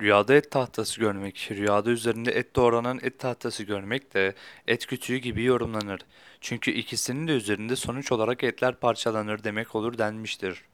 Rüyada et tahtası görmek, rüyada üzerinde et doğranan et tahtası görmek de et kütüğü gibi yorumlanır. Çünkü ikisinin de üzerinde sonuç olarak etler parçalanır demek olur denmiştir.